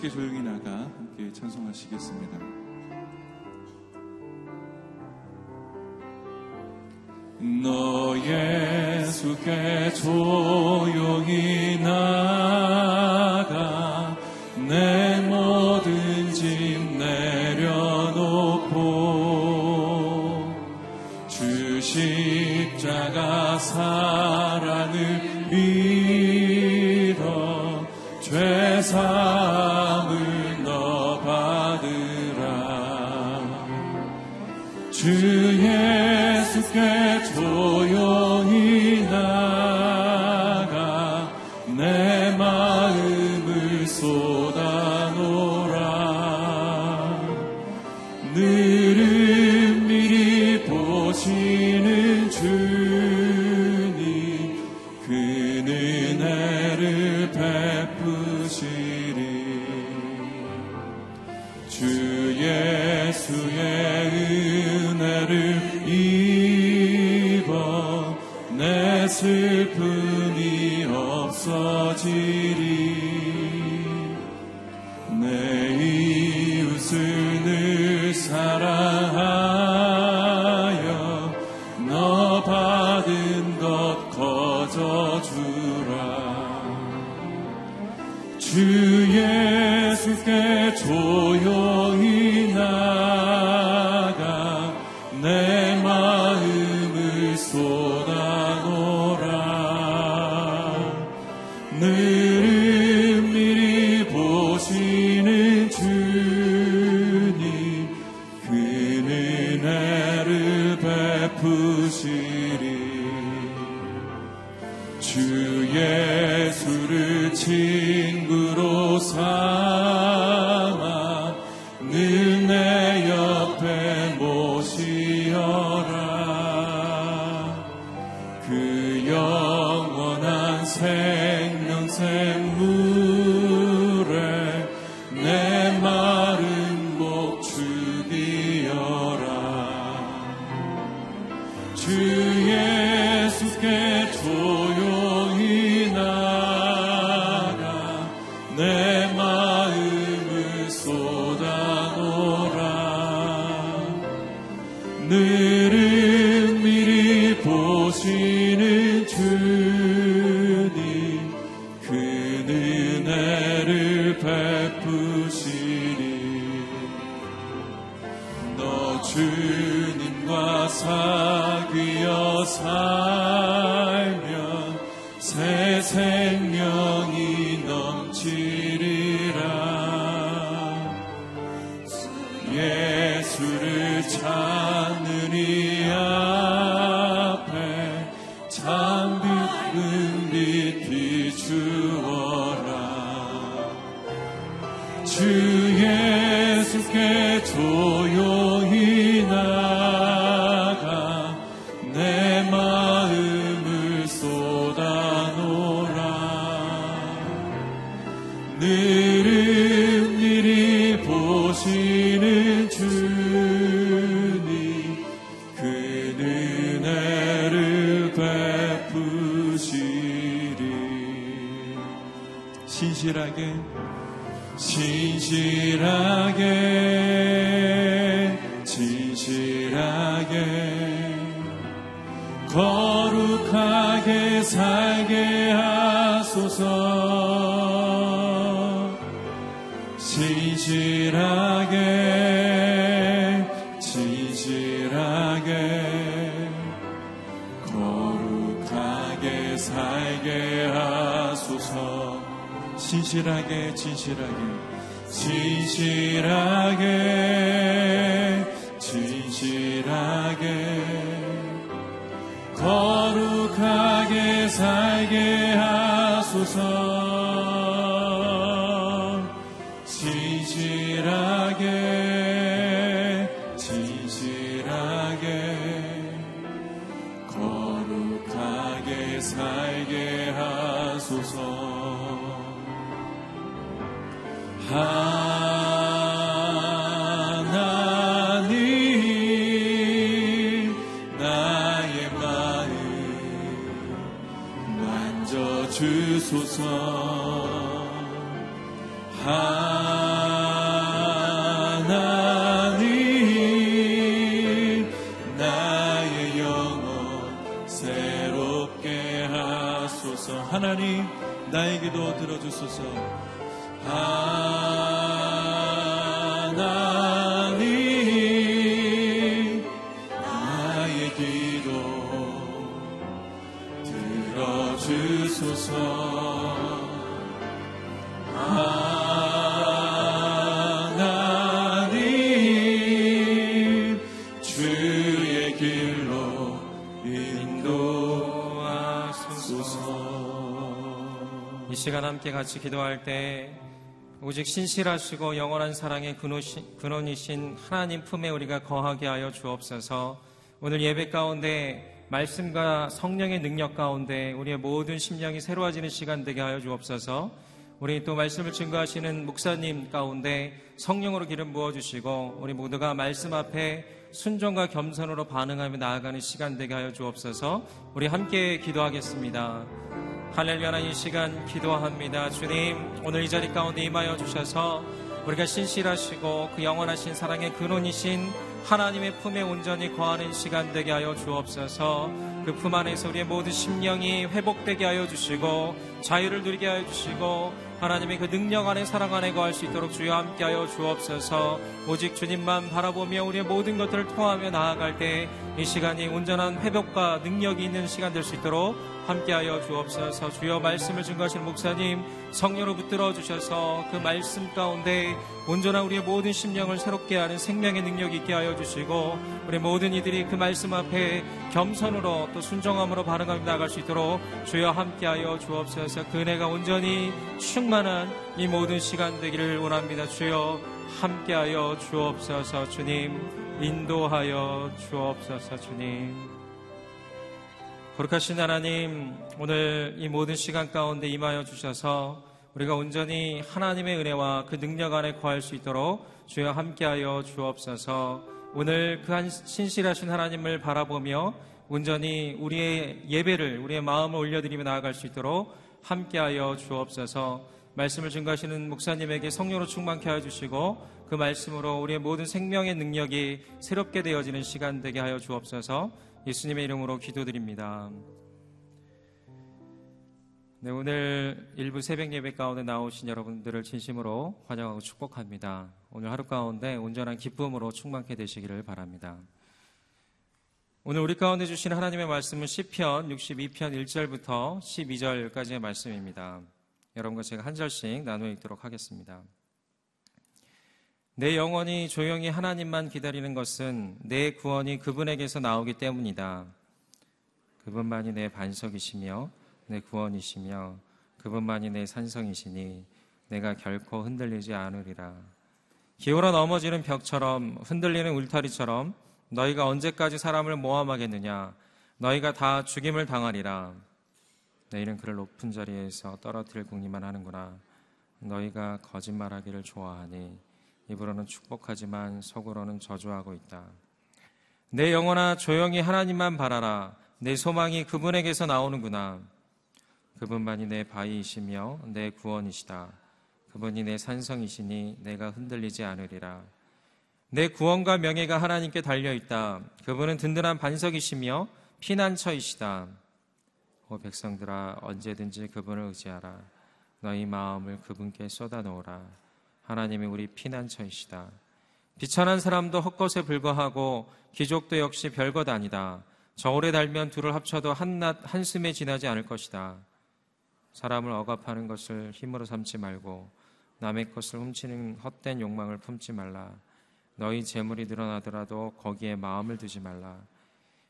쉽게 조용히 나가 함께 찬송하시겠습니다. 너 예수께 조용히 주시는 주. house. 진실하게 진실하게 진실하게 진실하게. 거룩하게 살게 나의 기도 들어주소서. 하나님 나의 기도 들어주소서 시간 함께 같이 기도할 때 오직 신실하시고 영원한 사랑의 근원이신- 하나님 품에 우리가 거하게 하여 주옵소서. 오늘 예배 가운데 말씀과 성령의 능력 가운데 우리의 모든 심령이 새로워지는 시간 되게 하여 주옵소서. 우리 또 말씀을 증거하시는 목사님 가운데 성령으로 기름 부어주시고 우리 모두가 말씀 앞에 순종과 겸손으로 반응하며 나아가는 시간 되게 하여 주옵소서. 우리 함께 기도하겠습니다. 할렐루야 이 시간 기도합니다. 주님 오늘 이 자리 가운데 임하여 주셔서 우리가 신실하시고 그 영원하신 사랑의 근원이신 하나님의 품에 온전히 거하는 시간 되게 하여 주옵소서 그 품 안에서 우리의 모든 심령이 회복되게 하여 주시고 자유를 누리게 하여 주시고 하나님의 그 능력 안에 사랑 안에 거할 수 있도록 주여 함께 하여 주옵소서 오직 주님만 바라보며 우리의 모든 것들을 통하며 나아갈 때 이 시간이 온전한 회복과 능력이 있는 시간 될 수 있도록 함께하여 주옵소서. 주여 말씀을 증거하시는 목사님 성령으로 붙들어 주셔서 그 말씀 가운데 온전한 우리의 모든 심령을 새롭게 하는 생명의 능력이 있게 하여 주시고 우리 모든 이들이 그 말씀 앞에 겸손으로 또 순종함으로 반응하며 나갈 수 있도록 주여 함께하여 주옵소서. 그 은혜가 온전히 충만한 이 모든 시간 되기를 원합니다. 주여 함께하여 주옵소서. 주님 인도하여 주옵소서. 주님 거룩하신 하나님, 오늘 이 모든 시간 가운데 임하여 주셔서 우리가 온전히 하나님의 은혜와 그 능력 안에 거할 수 있도록 주여 함께하여 주옵소서. 오늘 그 한 신실하신 하나님을 바라보며 온전히 우리의 예배를 우리의 마음을 올려드리며 나아갈 수 있도록 함께하여 주옵소서. 말씀을 증거하시는 목사님에게 성령으로 충만케 하여 주시고 그 말씀으로 우리의 모든 생명의 능력이 새롭게 되어지는 시간 되게 하여 주옵소서. 예수님의 이름으로 기도드립니다. 네, 오늘 일부 새벽 예배 가운데 나오신 여러분들을 진심으로 환영하고 축복합니다. 오늘 하루 가운데 온전한 기쁨으로 충만케 되시기를 바랍니다. 오늘 우리 가운데 주신 하나님의 말씀은 시편 62편 1절부터 12절까지의 말씀입니다. 여러분과 제가 한 절씩 나누어 읽도록 하겠습니다. 내 영혼이 조용히 하나님만 기다리는 것은 내 구원이 그분에게서 나오기 때문이다. 그분만이 내 반석이시며 내 구원이시며 그분만이 내 산성이시니 내가 결코 흔들리지 않으리라. 기울어 넘어지는 벽처럼 흔들리는 울타리처럼 너희가 언제까지 사람을 모함하겠느냐? 너희가 다 죽임을 당하리라. 내일은 그를 높은 자리에서 떨어뜨릴 궁리만 하는구나. 너희가 거짓말하기를 좋아하니 입으로는 축복하지만 속으로는 저주하고 있다. 내 영혼아 조용히 하나님만 바라라. 내 소망이 그분에게서 나오는구나. 그분만이 내 바위이시며 내 구원이시다. 그분이 내 산성이시니 내가 흔들리지 않으리라. 내 구원과 명예가 하나님께 달려 있다. 그분은 든든한 반석이시며 피난처이시다. 오 백성들아 언제든지 그분을 의지하라. 너희 마음을 그분께 쏟아 놓으라. 하나님이 우리 피난처이시다. 비천한 사람도 헛것에 불과하고 기족도 역시 별것 아니다. 저울에 달면 둘을 합쳐도 한낱 한숨에 지나지 않을 것이다. 사람을 억압하는 것을 힘으로 삼지 말고 남의 것을 훔치는 헛된 욕망을 품지 말라. 너희 재물이 늘어나더라도 거기에 마음을 두지 말라.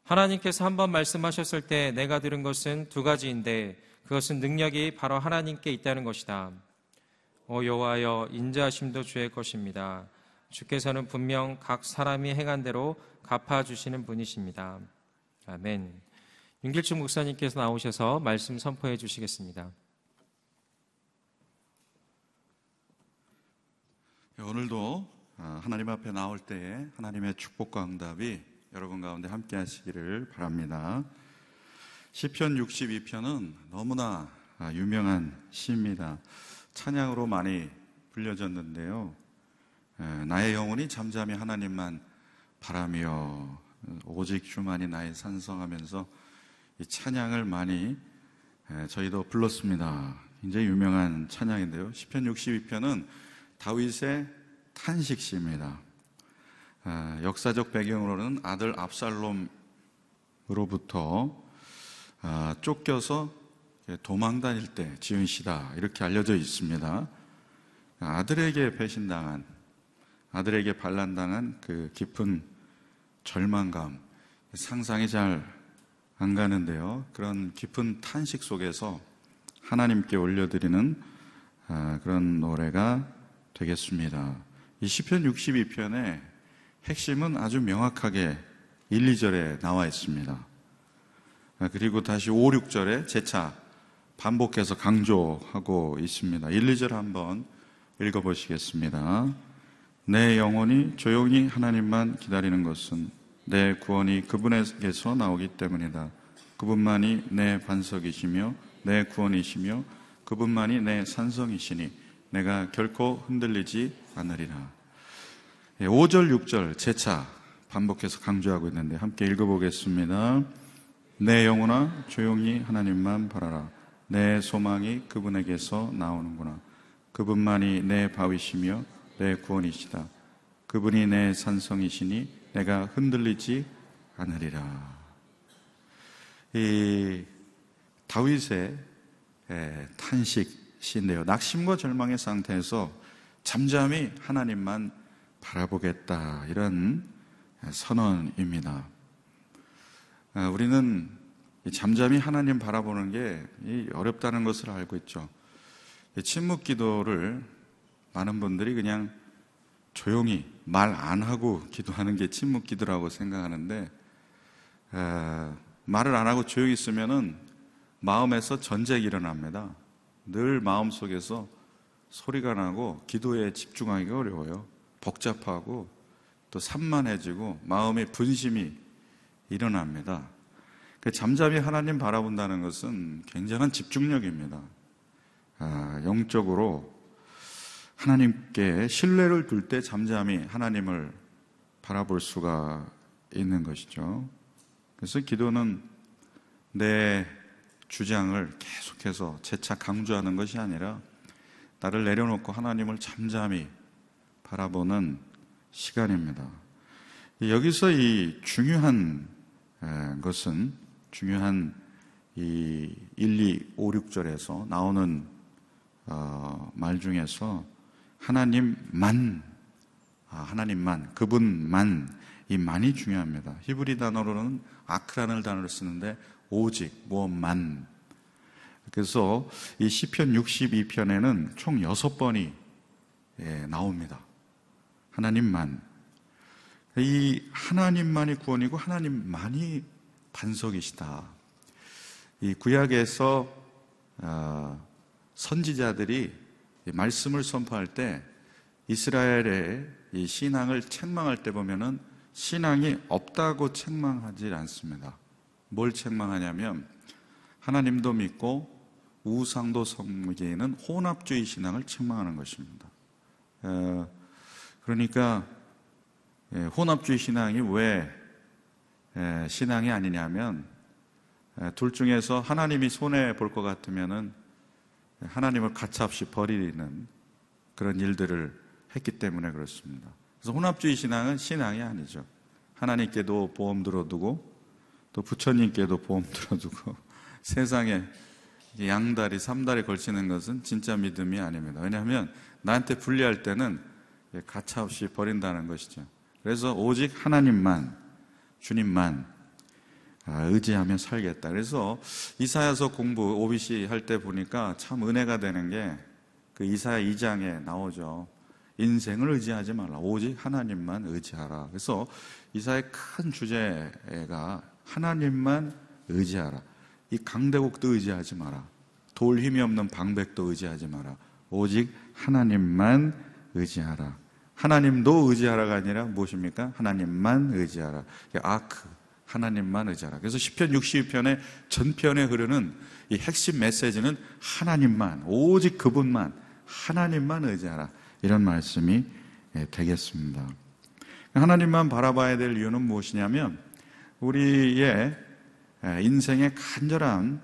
하나님께서 한 번 말씀하셨을 때 내가 들은 것은 두 가지인데 그것은 능력이 바로 하나님께 있다는 것이다. 오 여호와여 인자하심도 주의 것입니다. 주께서는 분명 각 사람이 행한 대로 갚아 주시는 분이십니다. 아멘. 윤길춘 목사님께서 나오셔서 말씀 선포해 주시겠습니다. 네, 오늘도 아, 하나님 앞에 나올 때에 하나님의 축복과 응답이 여러분 가운데 함께 하시기를 바랍니다. 시편 62편은 너무나 아, 유명한 시입니다. 찬양으로 많이 불려졌는데요. 에, 나의 영혼이 잠잠히 하나님만 바라며 오직 주만이 나의 산성하면서 이 찬양을 많이 에, 저희도 불렀습니다. 굉장히 유명한 찬양인데요. 시편 62편은 다윗의 탄식시입니다. 아, 역사적 배경으로는 아들 압살롬으로부터 아, 쫓겨서 도망 다닐 때 지은 시다 이렇게 알려져 있습니다. 아들에게 배신당한 아들에게 반란당한 그 깊은 절망감 상상이 잘 안 가는데요. 그런 깊은 탄식 속에서 하나님께 올려드리는 아, 그런 노래가 되겠습니다. 이 시편 62편의 핵심은 아주 명확하게 1, 2절에 나와 있습니다. 아, 그리고 다시 5, 6절에 재차 반복해서 강조하고 있습니다. 1, 2절 한번 읽어보시겠습니다. 내 영혼이 조용히 하나님만 기다리는 것은 내 구원이 그분에게서 나오기 때문이다. 그분만이 내 반석이시며 내 구원이시며 그분만이 내 산성이시니 내가 결코 흔들리지 않으리라. 5절, 예, 6절 재차 반복해서 강조하고 있는데 함께 읽어보겠습니다. 내 영혼아 조용히 하나님만 바라라. 내 소망이 그분에게서 나오는구나. 그분만이 내 바위시며 내 구원이시다. 그분이 내 산성이시니 내가 흔들리지 않으리라. 이 다윗의 탄식 시인데요. 낙심과 절망의 상태에서 잠잠히 하나님만 바라보겠다. 이런 선언입니다. 아, 우리는 잠잠히 하나님 바라보는 게 어렵다는 것을 알고 있죠. 침묵 기도를 많은 분들이 그냥 조용히 말 안 하고 기도하는 게 침묵 기도라고 생각하는데 에, 말을 안 하고 조용히 있으면은 마음에서 전쟁이 일어납니다. 늘 마음 속에서 소리가 나고 기도에 집중하기가 어려워요. 복잡하고 또 산만해지고 마음의 분심이 일어납니다. 그 잠잠히 하나님 바라본다는 것은 굉장한 집중력입니다. 아, 영적으로 하나님께 신뢰를 둘 때 잠잠히 하나님을 바라볼 수가 있는 것이죠. 그래서 기도는 내 주장을 계속해서 재차 강조하는 것이 아니라 나를 내려놓고 하나님을 잠잠히 바라보는 시간입니다. 여기서 이 중요한 것은 중요한 이 1, 2, 5, 6절에서 나오는 어, 말 중에서 하나님만, 아, 하나님만, 그분만, 이 만이 중요합니다. 히브리 단어로는 아크라는 단어를 쓰는데 오직, 무엇만. 그래서 이 시편 62편에는 총 6번이 예, 나옵니다. 하나님만. 이 하나님만이 구원이고 하나님만이 반석이시다. 이 구약에서 어, 선지자들이 말씀을 선포할 때 이스라엘의 이 신앙을 책망할 때 보면은 신앙이 없다고 책망하지 않습니다. 뭘 책망하냐면 하나님도 믿고 우상도 섬기는 혼합주의 신앙을 책망하는 것입니다. 어, 그러니까 예, 혼합주의 신앙이 왜 예, 신앙이 아니냐면 예, 둘 중에서 하나님이 손해 볼 것 같으면은 하나님을 가차없이 버리는 그런 일들을 했기 때문에 그렇습니다. 그래서 혼합주의 신앙은 신앙이 아니죠. 하나님께도 보험 들어두고 또 부처님께도 보험 들어두고 세상에 양다리, 삼다리 걸치는 것은 진짜 믿음이 아닙니다. 왜냐하면 나한테 불리할 때는 가차없이 버린다는 것이죠. 그래서 오직 하나님만, 주님만 아, 의지하며 살겠다. 그래서 이사야서 공부 OBC 할 때 보니까 참 은혜가 되는 게 그 이사야 2장에 나오죠. 인생을 의지하지 말라. 오직 하나님만 의지하라. 그래서 이사의 큰 주제가 하나님만 의지하라. 이 강대국도 의지하지 마라. 돌 힘이 없는 방백도 의지하지 마라. 오직 하나님만 의지하라. 하나님도 의지하라가 아니라 무엇입니까? 하나님만 의지하라. 아크, 하나님만 의지하라. 그래서 10편 62편의 전편에 흐르는 이 핵심 메시지는 하나님만, 오직 그분만, 하나님만 의지하라. 이런 말씀이 예, 되겠습니다. 하나님만 바라봐야 될 이유는 무엇이냐면 우리의 예, 인생의 간절한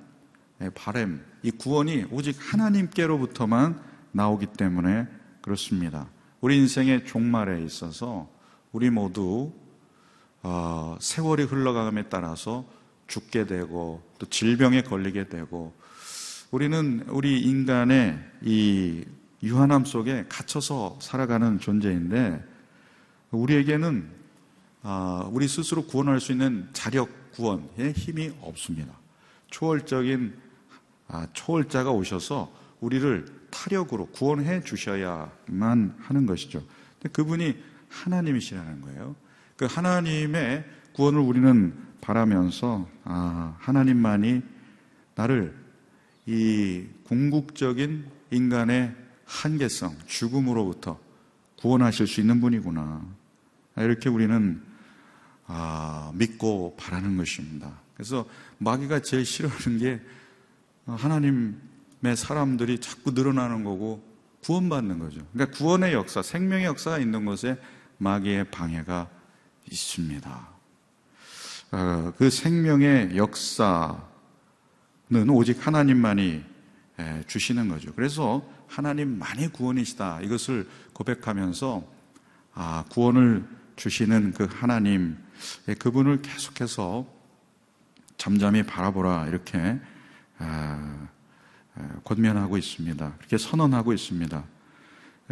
예, 바램, 이 구원이 오직 하나님께로부터만 나오기 때문에 그렇습니다. 우리 인생의 종말에 있어서 우리 모두 어, 세월이 흘러감에 따라서 죽게 되고 또 질병에 걸리게 되고 우리는 우리 인간의 이 유한함 속에 갇혀서 살아가는 존재인데 우리에게는 아, 우리 스스로 구원할 수 있는 자력 구원의 힘이 없습니다. 초월적인 아, 초월자가 오셔서 우리를 타력으로 구원해 주셔야만 하는 것이죠. 그분이 하나님이시라는 거예요. 그 하나님의 구원을 우리는 바라면서 아, 하나님만이 나를 이 궁극적인 인간의 한계성, 죽음으로부터 구원하실 수 있는 분이구나. 이렇게 우리는 아, 믿고 바라는 것입니다. 그래서 마귀가 제일 싫어하는 게 하나님의 사람들이 자꾸 늘어나는 거고 구원받는 거죠. 그러니까 구원의 역사, 생명의 역사가 있는 곳에 마귀의 방해가 있습니다. 어, 그 생명의 역사는 오직 하나님만이 주시는 거죠. 그래서 하나님만이 구원이시다. 이것을 고백하면서 아, 구원을 주시는 그 하나님, 그분을 계속해서 잠잠히 바라보라. 이렇게 아, 권면하고 있습니다. 그렇게 선언하고 있습니다.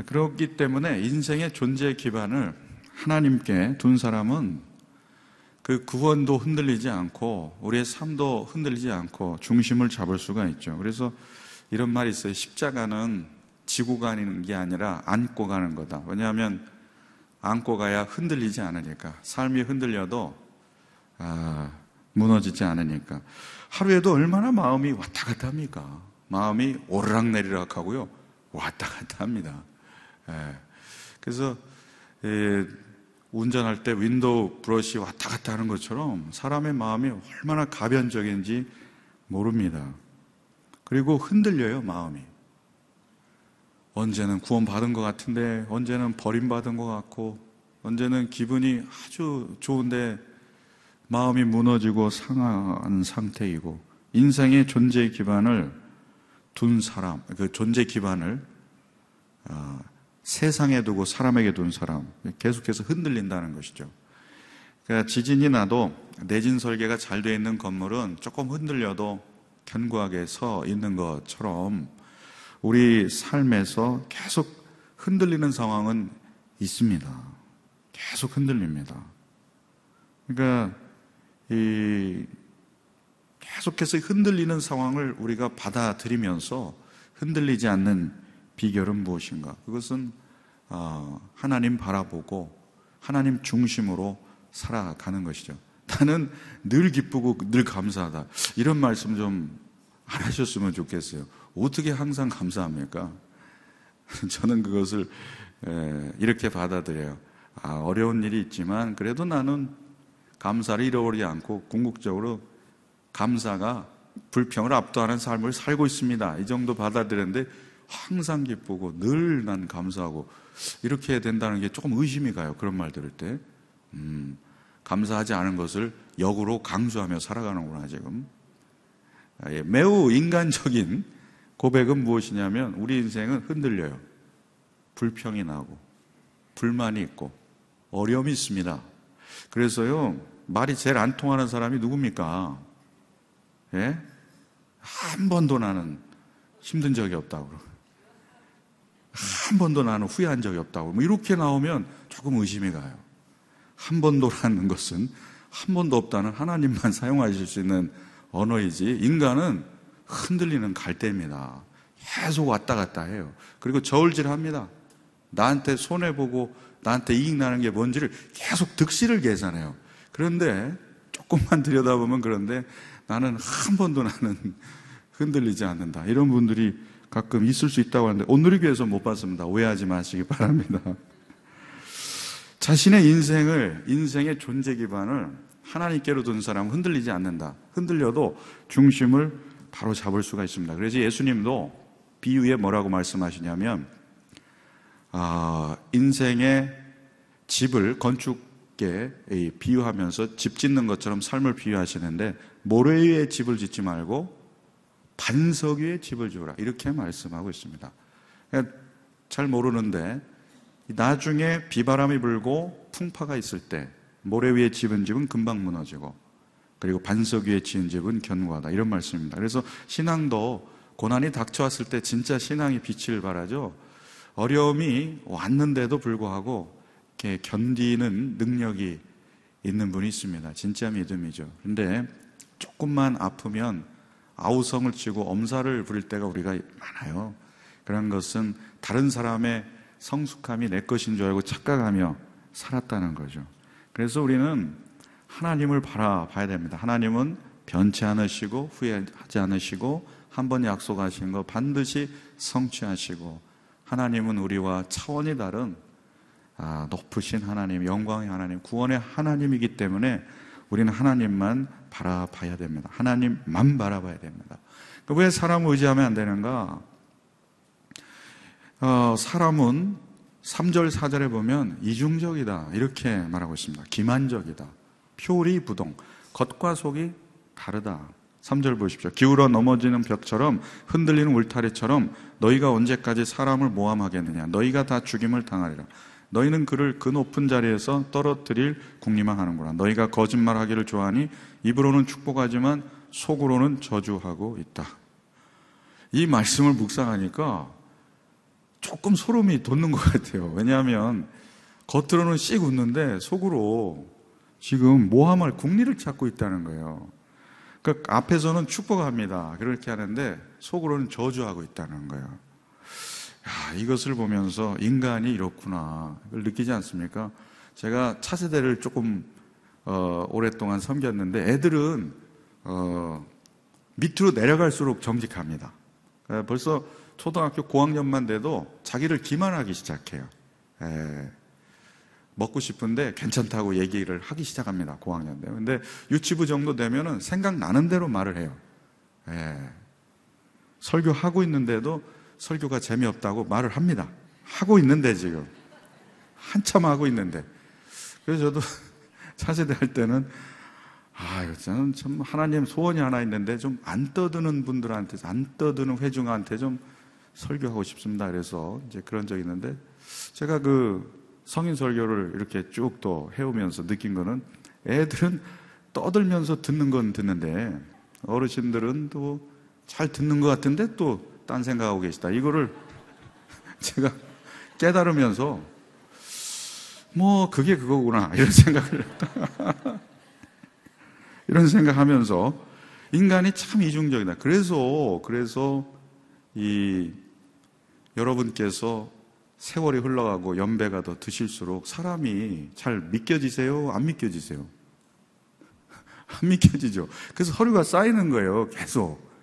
그렇기 때문에 인생의 존재 기반을 하나님께 둔 사람은 그 구원도 흔들리지 않고 우리의 삶도 흔들리지 않고 중심을 잡을 수가 있죠. 그래서 이런 말이 있어요. 십자가는 지고 가는 게 아니라 안고 가는 거다. 왜냐하면 안고 가야 흔들리지 않으니까 삶이 흔들려도 아, 무너지지 않으니까 하루에도 얼마나 마음이 왔다 갔다 합니까? 마음이 오르락내리락 하고요. 왔다 갔다 합니다. 예. 그래서 예, 운전할 때 윈도우 브러시 왔다 갔다 하는 것처럼 사람의 마음이 얼마나 가변적인지 모릅니다. 그리고 흔들려요, 마음이. 언제는 구원받은 것 같은데, 언제는 버림받은 것 같고, 언제는 기분이 아주 좋은데, 마음이 무너지고 상한 상태이고, 인생의 존재 기반을 둔 사람, 그 존재 기반을 어, 세상에 두고 사람에게 둔 사람, 계속해서 흔들린다는 것이죠. 그러니까 지진이 나도 내진 설계가 잘 되어 있는 건물은 조금 흔들려도 견고하게 서 있는 것처럼 우리 삶에서 계속 흔들리는 상황은 있습니다. 계속 흔들립니다. 그러니까 이 계속해서 흔들리는 상황을 우리가 받아들이면서 흔들리지 않는 비결은 무엇인가? 그것은 어, 하나님 바라보고 하나님 중심으로 살아가는 것이죠. 나는 늘 기쁘고 늘 감사하다. 이런 말씀 좀 안 하셨으면 좋겠어요. 어떻게 항상 감사합니까? 저는 그것을 이렇게 받아들여요. 아, 어려운 일이 있지만 그래도 나는 감사를 잃어버리지 않고 궁극적으로 감사가 불평을 압도하는 삶을 살고 있습니다. 이 정도 받아들였는데 항상 기쁘고 늘 난 감사하고 이렇게 된다는 게 조금 의심이 가요. 그런 말 들을 때. 음, 감사하지 않은 것을 역으로 강조하며 살아가는구나, 지금. 아, 예, 매우 인간적인 고백은 무엇이냐면 우리 인생은 흔들려요. 불평이 나고, 불만이 있고, 어려움이 있습니다. 그래서요, 말이 제일 안 통하는 사람이 누굽니까? 예? 한 번도 나는 힘든 적이 없다고. 한 번도 나는 후회한 적이 없다고. 뭐 이렇게 나오면 조금 의심이 가요. 한 번도라는 것은 한 번도 없다는 하나님만 사용하실 수 있는 언어이지 인간은 흔들리는 갈대입니다. 계속 왔다 갔다 해요. 그리고 저울질 합니다. 나한테 손해보고 나한테 이익 나는 게 뭔지를 계속 득실을 계산해요. 그런데 조금만 들여다보면 그런데 나는 한 번도 나는 흔들리지 않는다. 이런 분들이 가끔 있을 수 있다고 하는데 오늘을 위해서 못 봤습니다. 오해하지 마시기 바랍니다. 자신의 인생을 인생의 존재 기반을 하나님께로 둔 사람은 흔들리지 않는다. 흔들려도 중심을 바로 잡을 수가 있습니다. 그래서 예수님도 비유에 뭐라고 말씀하시냐면 아, 인생의 집을 건축에 비유하면서 집 짓는 것처럼 삶을 비유하시는데 모래 위에 집을 짓지 말고 반석 위에 집을 지으라 이렇게 말씀하고 있습니다. 그러니까 잘 모르는데 나중에 비바람이 불고 풍파가 있을 때 모래 위에 집은 집은 금방 무너지고 그리고 반석 위에 지은 집은 견고하다 이런 말씀입니다. 그래서 신앙도 고난이 닥쳐왔을 때 진짜 신앙이 빛을 발하죠. 어려움이 왔는데도 불구하고 이렇게 견디는 능력이 있는 분이 있습니다. 진짜 믿음이죠. 근데 조금만 아프면 아우성을 치고 엄살을 부릴 때가 우리가 많아요. 그런 것은 다른 사람의 성숙함이 내 것인 줄 알고 착각하며 살았다는 거죠. 그래서 우리는 하나님을 바라봐야 됩니다. 하나님은 변치 않으시고 후회하지 않으시고 한 번 약속하신 거 반드시 성취하시고 하나님은 우리와 차원이 다른 아, 높으신 하나님, 영광의 하나님, 구원의 하나님이기 때문에 우리는 하나님만 바라봐야 됩니다. 하나님만 바라봐야 됩니다. 그러니까 왜 사람을 의지하면 안 되는가? 어, 사람은 3절, 4절에 보면 이중적이다. 이렇게 말하고 있습니다. 기만적이다. 표리 부동. 겉과 속이 다르다. 3절 보십시오. 기울어 넘어지는 벽처럼 흔들리는 울타리처럼 너희가 언제까지 사람을 모함하겠느냐. 너희가 다 죽임을 당하리라. 너희는 그를 그 높은 자리에서 떨어뜨릴 궁리만 하는구나. 너희가 거짓말하기를 좋아하니 입으로는 축복하지만 속으로는 저주하고 있다. 이 말씀을 묵상하니까 조금 소름이 돋는 것 같아요. 왜냐하면 겉으로는 씩 웃는데 속으로 지금 모함할 궁리를 찾고 있다는 거예요. 그 앞에서는 축복합니다. 그렇게 하는데 속으로는 저주하고 있다는 거예요. 야, 이것을 보면서 인간이 이렇구나. 이걸 느끼지 않습니까? 제가 차세대를 조금 어, 오랫동안 섬겼는데 애들은 어, 밑으로 내려갈수록 정직합니다. 벌써 초등학교 고학년만 돼도 자기를 기만하기 시작해요. 에, 먹고 싶은데 괜찮다고 얘기를 하기 시작합니다. 고학년 때. 근데 유치부 정도 되면은 생각나는 대로 말을 해요. 에, 설교하고 있는데도 설교가 재미없다고 말을 합니다. 하고 있는데 지금. 한참 하고 있는데. 그래서 저도 차세대 할 때는 아, 저는 참 하나님 소원이 하나 있는데 좀 안 떠드는 분들한테, 안 떠드는 회중한테 좀 설교하고 싶습니다. 그래서 이제 그런 적이 있는데 제가 그 성인 설교를 이렇게 쭉 또 해오면서 느낀 거는 애들은 떠들면서 듣는 건 듣는데 어르신들은 또 잘 듣는 것 같은데 또 딴 생각하고 계시다. 이거를 제가 깨달으면서 뭐 그게 그거구나 이런 생각을 이런 생각하면서 인간이 참 이중적이다. 그래서 그래서 이 여러분께서 세월이 흘러가고 연배가 더 드실수록 사람이 잘 믿겨지세요? 안 믿겨지세요? 안 믿겨지죠. 그래서 서류가 쌓이는 거예요. 계속.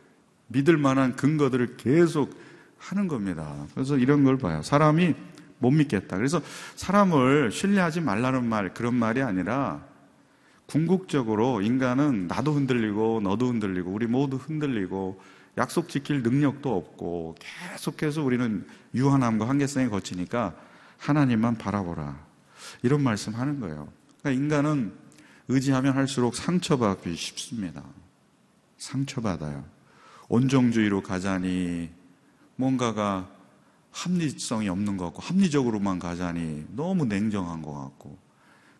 믿을 만한 근거들을 계속 하는 겁니다. 그래서 이런 걸 봐요. 사람이 못 믿겠다. 그래서 사람을 신뢰하지 말라는 말, 그런 말이 아니라 궁극적으로 인간은 나도 흔들리고 너도 흔들리고 우리 모두 흔들리고 약속 지킬 능력도 없고 계속해서 우리는 유한함과 한계성에 거치니까 하나님만 바라보라. 이런 말씀 하는 거예요. 그러니까 인간은 의지하면 할수록 상처받기 쉽습니다. 상처받아요. 온정주의로 가자니 뭔가가 합리성이 없는 것 같고 합리적으로만 가자니 너무 냉정한 것 같고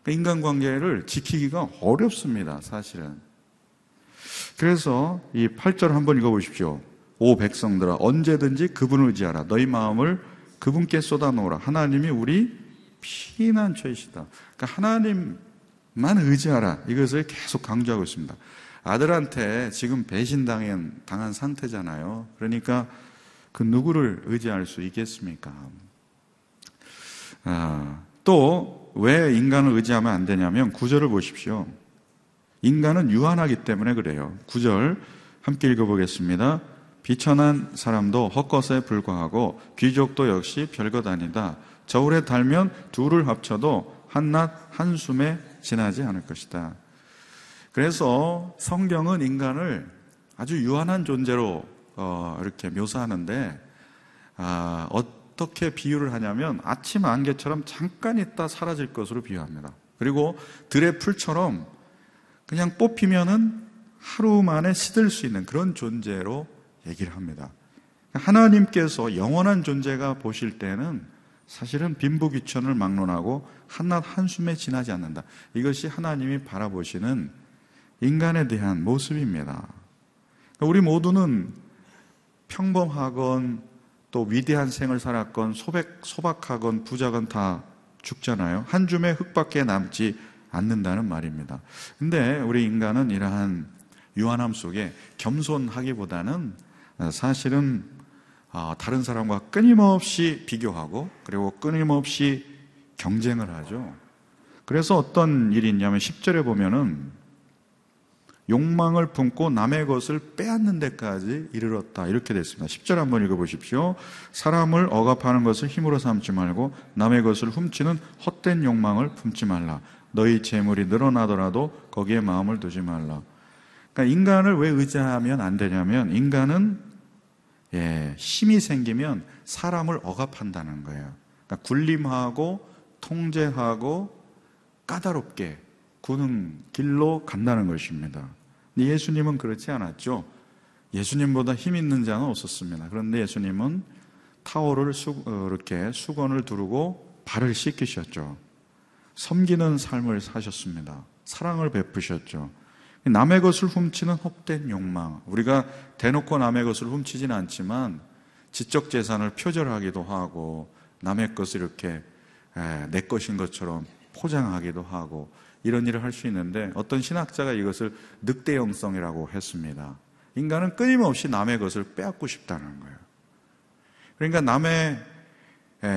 그러니까 인간관계를 지키기가 어렵습니다. 사실은. 그래서 이 8절 한번 읽어보십시오. 오 백성들아 언제든지 그분을 의지하라. 너희 마음을 그분께 쏟아놓으라. 하나님이 우리 피난처이시다. 그러니까 하나님만 의지하라. 이것을 계속 강조하고 있습니다. 아들한테 지금 배신당한 당한 상태잖아요. 그러니까 그 누구를 의지할 수 있겠습니까? 아, 또 왜 인간을 의지하면 안 되냐면 구절을 보십시오. 인간은 유한하기 때문에 그래요. 구절 함께 읽어보겠습니다. 비천한 사람도 헛것에 불과하고 귀족도 역시 별것 아니다. 저울에 달면 둘을 합쳐도 한낮 한숨에 지나지 않을 것이다. 그래서 성경은 인간을 아주 유한한 존재로 어, 이렇게 묘사하는데 아, 어떻게 비유를 하냐면 아침 안개처럼 잠깐 있다 사라질 것으로 비유합니다. 그리고 들의 풀처럼 그냥 뽑히면은 하루 만에 시들 수 있는 그런 존재로 얘기를 합니다. 하나님께서 영원한 존재가 보실 때는 사실은 빈부귀천을 막론하고 한낱 한숨에 지나지 않는다. 이것이 하나님이 바라보시는 인간에 대한 모습입니다. 우리 모두는 평범하건 또 위대한 생을 살았건 소백, 소박하건 부자건 다 죽잖아요. 한 줌의 흙밖에 남지 않는다는 말입니다. 근데 우리 인간은 이러한 유한함 속에 겸손하기보다는 사실은 아, 다른 사람과 끊임없이 비교하고 그리고 끊임없이 경쟁을 하죠. 그래서 어떤 일이 있냐면 10절에 보면은 욕망을 품고 남의 것을 빼앗는 데까지 이르렀다. 이렇게 됐습니다. 10절 한번 읽어보십시오. 사람을 억압하는 것을 힘으로 삼지 말고 남의 것을 훔치는 헛된 욕망을 품지 말라. 너희 재물이 늘어나더라도 거기에 마음을 두지 말라. 그러니까 인간을 왜 의지하면 안 되냐면 인간은 예, 힘이 생기면 사람을 억압한다는 거예요. 그러니까 군림하고 통제하고 까다롭게 구는 길로 간다는 것입니다. 예수님은 그렇지 않았죠. 예수님보다 힘 있는 자는 없었습니다. 그런데 예수님은 타월을 수, 어, 이렇게 수건을 두르고 발을 씻기셨죠. 섬기는 삶을 사셨습니다. 사랑을 베푸셨죠. 남의 것을 훔치는 헛된 욕망. 우리가 대놓고 남의 것을 훔치지는 않지만 지적 재산을 표절하기도 하고 남의 것을 이렇게 내 것인 것처럼 포장하기도 하고 이런 일을 할 수 있는데 어떤 신학자가 이것을 늑대형성이라고 했습니다. 인간은 끊임없이 남의 것을 빼앗고 싶다는 거예요. 그러니까 남의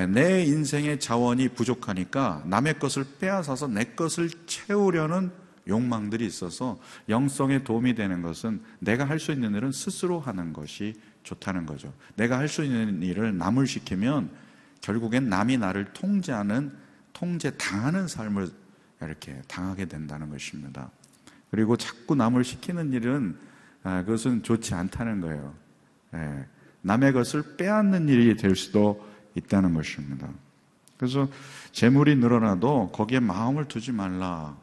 내 인생의 자원이 부족하니까 남의 것을 빼앗아서 내 것을 채우려는 욕망들이 있어서 영성에 도움이 되는 것은 내가 할 수 있는 일은 스스로 하는 것이 좋다는 거죠. 내가 할 수 있는 일을 남을 시키면 결국엔 남이 나를 통제하는 통제 당하는 삶을 이렇게 당하게 된다는 것입니다. 그리고 자꾸 남을 시키는 일은 아, 그것은 좋지 않다는 거예요. 예, 남의 것을 빼앗는 일이 될 수도 있다는 것입니다. 그래서 재물이 늘어나도 거기에 마음을 두지 말라.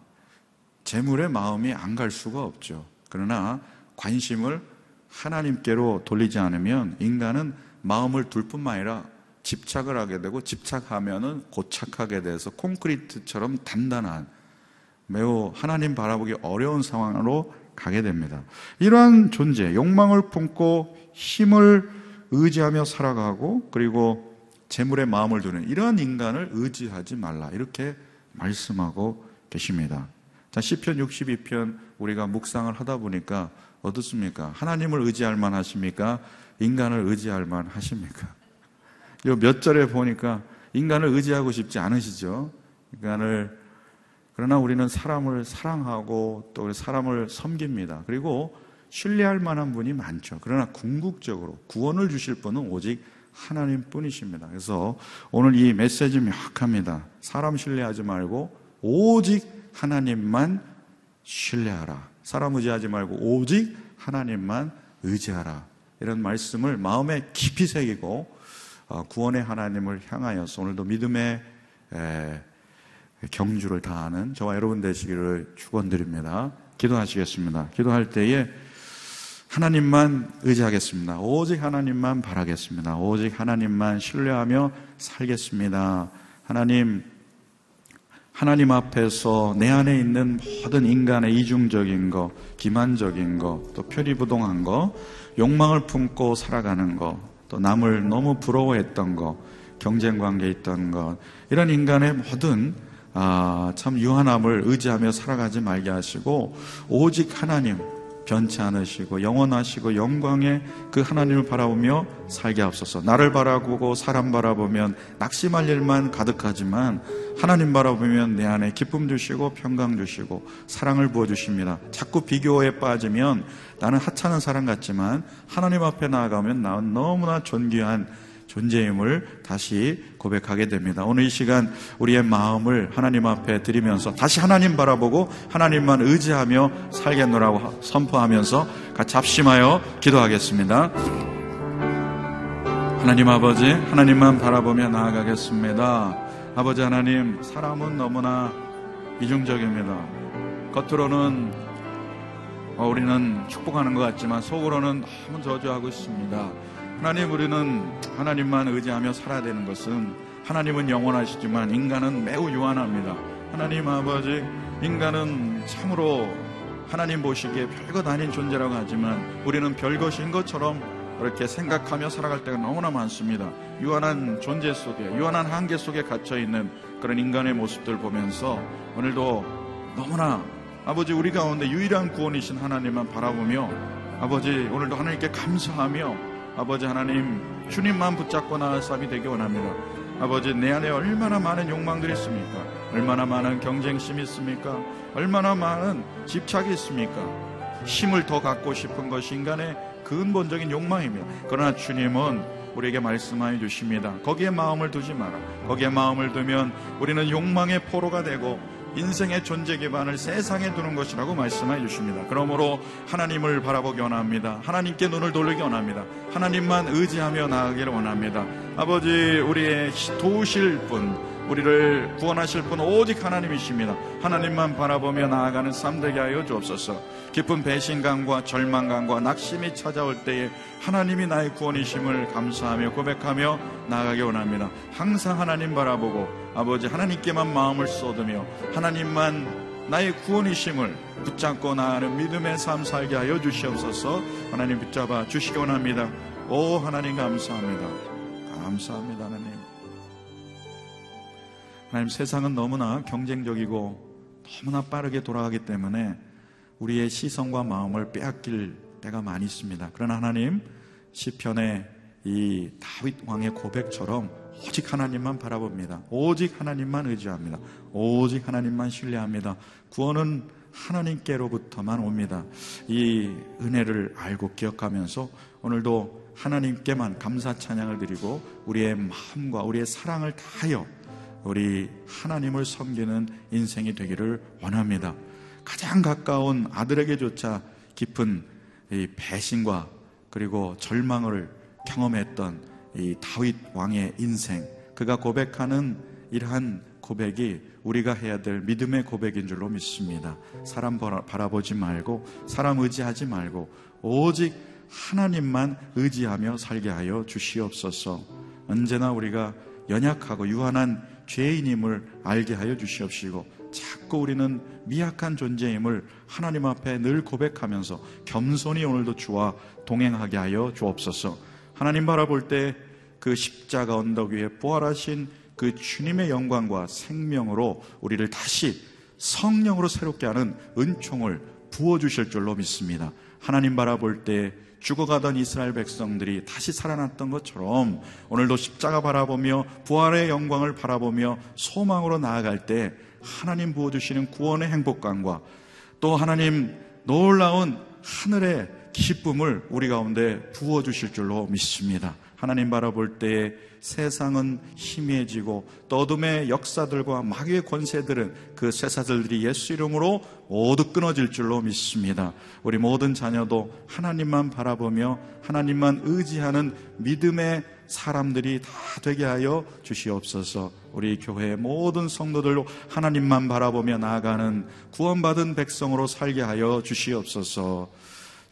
재물에 마음이 안 갈 수가 없죠. 그러나 관심을 하나님께로 돌리지 않으면 인간은 마음을 둘 뿐만 아니라 집착을 하게 되고 집착하면은 고착하게 돼서 콘크리트처럼 단단한 매우 하나님 바라보기 어려운 상황으로 가게 됩니다. 이러한 존재, 욕망을 품고 힘을 의지하며 살아가고 그리고 재물에 마음을 두는 이러한 인간을 의지하지 말라. 이렇게 말씀하고 계십니다. 자, 시편 62편 우리가 묵상을 하다 보니까 어떻습니까? 하나님을 의지할 만 하십니까? 인간을 의지할 만 하십니까? 몇 절에 보니까 인간을 의지하고 싶지 않으시죠? 인간을 그러나 우리는 사람을 사랑하고 또 사람을 섬깁니다. 그리고 신뢰할 만한 분이 많죠. 그러나 궁극적으로 구원을 주실 분은 오직 하나님 뿐이십니다. 그래서 오늘 이 메시지 명확합니다. 사람 신뢰하지 말고 오직 하나님만 신뢰하라. 사람 의지하지 말고 오직 하나님만 의지하라. 이런 말씀을 마음에 깊이 새기고 어, 구원의 하나님을 향하여서 오늘도 믿음의 경주를 다하는 저와 여러분 되시기를 축원드립니다. 기도하시겠습니다. 기도할 때에 하나님만 의지하겠습니다. 오직 하나님만 바라겠습니다. 오직 하나님만 신뢰하며 살겠습니다. 하나님, 하나님 앞에서 내 안에 있는 모든 인간의 이중적인 것, 기만적인 것, 또 표리부동한 것, 욕망을 품고 살아가는 것, 또 남을 너무 부러워했던 것, 경쟁 관계에 있던 것, 이런 인간의 모든 아, 참 유한함을 의지하며 살아가지 말게 하시고 오직 하나님 변치 않으시고 영원하시고 영광의 그 하나님을 바라보며 살게 하옵소서. 나를 바라보고 사람 바라보면 낙심할 일만 가득하지만 하나님 바라보면 내 안에 기쁨 주시고 평강 주시고 사랑을 부어 주십니다. 자꾸 비교에 빠지면 나는 하찮은 사람 같지만 하나님 앞에 나아가면 나는 너무나 존귀한 존재임을 다시 고백하게 됩니다. 오늘 이 시간 우리의 마음을 하나님 앞에 드리면서 다시 하나님 바라보고 하나님만 의지하며 살겠노라고 선포하면서 같이 합심하여 기도하겠습니다. 하나님 아버지, 하나님만 바라보며 나아가겠습니다. 아버지 하나님, 사람은 너무나 이중적입니다. 겉으로는 어, 우리는 축복하는 것 같지만 속으로는 너무 저주하고 있습니다. 하나님, 우리는 하나님만 의지하며 살아야 되는 것은 하나님은 영원하시지만 인간은 매우 유한합니다. 하나님 아버지, 인간은 참으로 하나님 보시기에 별것 아닌 존재라고 하지만 우리는 별것인 것처럼 그렇게 생각하며 살아갈 때가 너무나 많습니다. 유한한 존재 속에, 유한한 한계 속에 갇혀 있는 그런 인간의 모습들 보면서 오늘도 너무나 아버지 우리 가운데 유일한 구원이신 하나님만 바라보며 아버지 오늘도 하나님께 감사하며 아버지 하나님 주님만 붙잡고 나갈 삶이 되기 원합니다. 아버지 내 안에 얼마나 많은 욕망들이 있습니까? 얼마나 많은 경쟁심이 있습니까? 얼마나 많은 집착이 있습니까? 힘을 더 갖고 싶은 것이 인간의 근본적인 욕망입니다. 그러나 주님은 우리에게 말씀하여 주십니다. 거기에 마음을 두지 마라. 거기에 마음을 두면 우리는 욕망의 포로가 되고 인생의 존재 기반을 세상에 두는 것이라고 말씀해 주십니다. 그러므로 하나님을 바라보기 원합니다. 하나님께 눈을 돌리기 원합니다. 하나님만 의지하며 나아가기를 원합니다. 아버지, 우리의 도우실 분, 우리를 구원하실 분 오직 하나님이십니다. 하나님만 바라보며 나아가는 삶 되게 하여 주옵소서. 깊은 배신감과 절망감과 낙심이 찾아올 때에 하나님이 나의 구원이심을 감사하며 고백하며 나아가기 원합니다. 항상 하나님 바라보고 아버지 하나님께만 마음을 쏟으며 하나님만 나의 구원이심을 붙잡고 나아가는 믿음의 삶 살게 하여 주시옵소서. 하나님 붙잡아 주시기 원합니다. 오 하나님 감사합니다. 감사합니다 하나님. 하나님 세상은 너무나 경쟁적이고 너무나 빠르게 돌아가기 때문에 우리의 시선과 마음을 빼앗길 때가 많이 있습니다. 그러나 하나님 시편의 이 다윗 왕의 고백처럼 오직 하나님만 바라봅니다. 오직 하나님만 의지합니다. 오직 하나님만 신뢰합니다. 구원은 하나님께로부터만 옵니다. 이 은혜를 알고 기억하면서 오늘도 하나님께만 감사 찬양을 드리고 우리의 마음과 우리의 사랑을 다하여 우리 하나님을 섬기는 인생이 되기를 원합니다. 가장 가까운 아들에게조차 깊은 배신과 그리고 절망을 경험했던 이 다윗 왕의 인생, 그가 고백하는 이러한 고백이 우리가 해야 될 믿음의 고백인 줄로 믿습니다. 사람 바라보지 말고, 사람 의지하지 말고, 오직 하나님만 의지하며 살게 하여 주시옵소서. 언제나 우리가 연약하고 유한한 죄인임을 알게 하여 주시옵시고, 자꾸 우리는 미약한 존재임을 하나님 앞에 늘 고백하면서 겸손히 오늘도 주와 동행하게 하여 주옵소서. 하나님 바라볼 때 그 십자가 언덕 위에 부활하신 그 주님의 영광과 생명으로 우리를 다시 성령으로 새롭게 하는 은총을 부어 주실 줄로 믿습니다. 하나님 바라볼 때 죽어가던 이스라엘 백성들이 다시 살아났던 것처럼 오늘도 십자가 바라보며 부활의 영광을 바라보며 소망으로 나아갈 때 하나님 부어주시는 구원의 행복감과 또 하나님 놀라운 하늘의 기쁨을 우리 가운데 부어주실 줄로 믿습니다. 하나님 바라볼 때에 세상은 희미해지고 떠둠의 역사들과 마귀의 권세들은 그 쇠사슬들이 예수 이름으로 모두 끊어질 줄로 믿습니다. 우리 모든 자녀도 하나님만 바라보며 하나님만 의지하는 믿음의 사람들이 다 되게 하여 주시옵소서. 우리 교회의 모든 성도들로 하나님만 바라보며 나아가는 구원받은 백성으로 살게 하여 주시옵소서.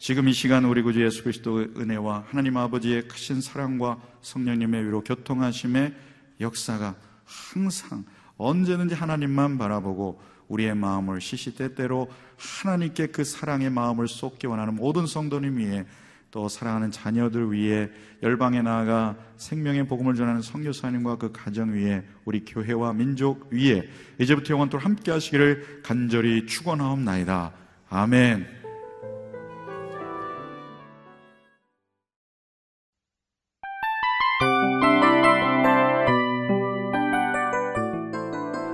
지금 이 시간 우리 구주 예수 그리스도의 은혜와 하나님 아버지의 크신 사랑과 성령님의 위로 교통하심의 역사가 항상 언제든지 하나님만 바라보고 우리의 마음을 시시때때로 하나님께 그 사랑의 마음을 쏟기 원하는 모든 성도님 위해 또 사랑하는 자녀들 위해 열방에 나아가 생명의 복음을 전하는 성교사님과 그 가정 위에 우리 교회와 민족 위에 이제부터 영원토록 함께 하시기를 간절히 축원하옵나이다. 아멘.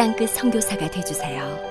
땅끝 선교사가 되주세요.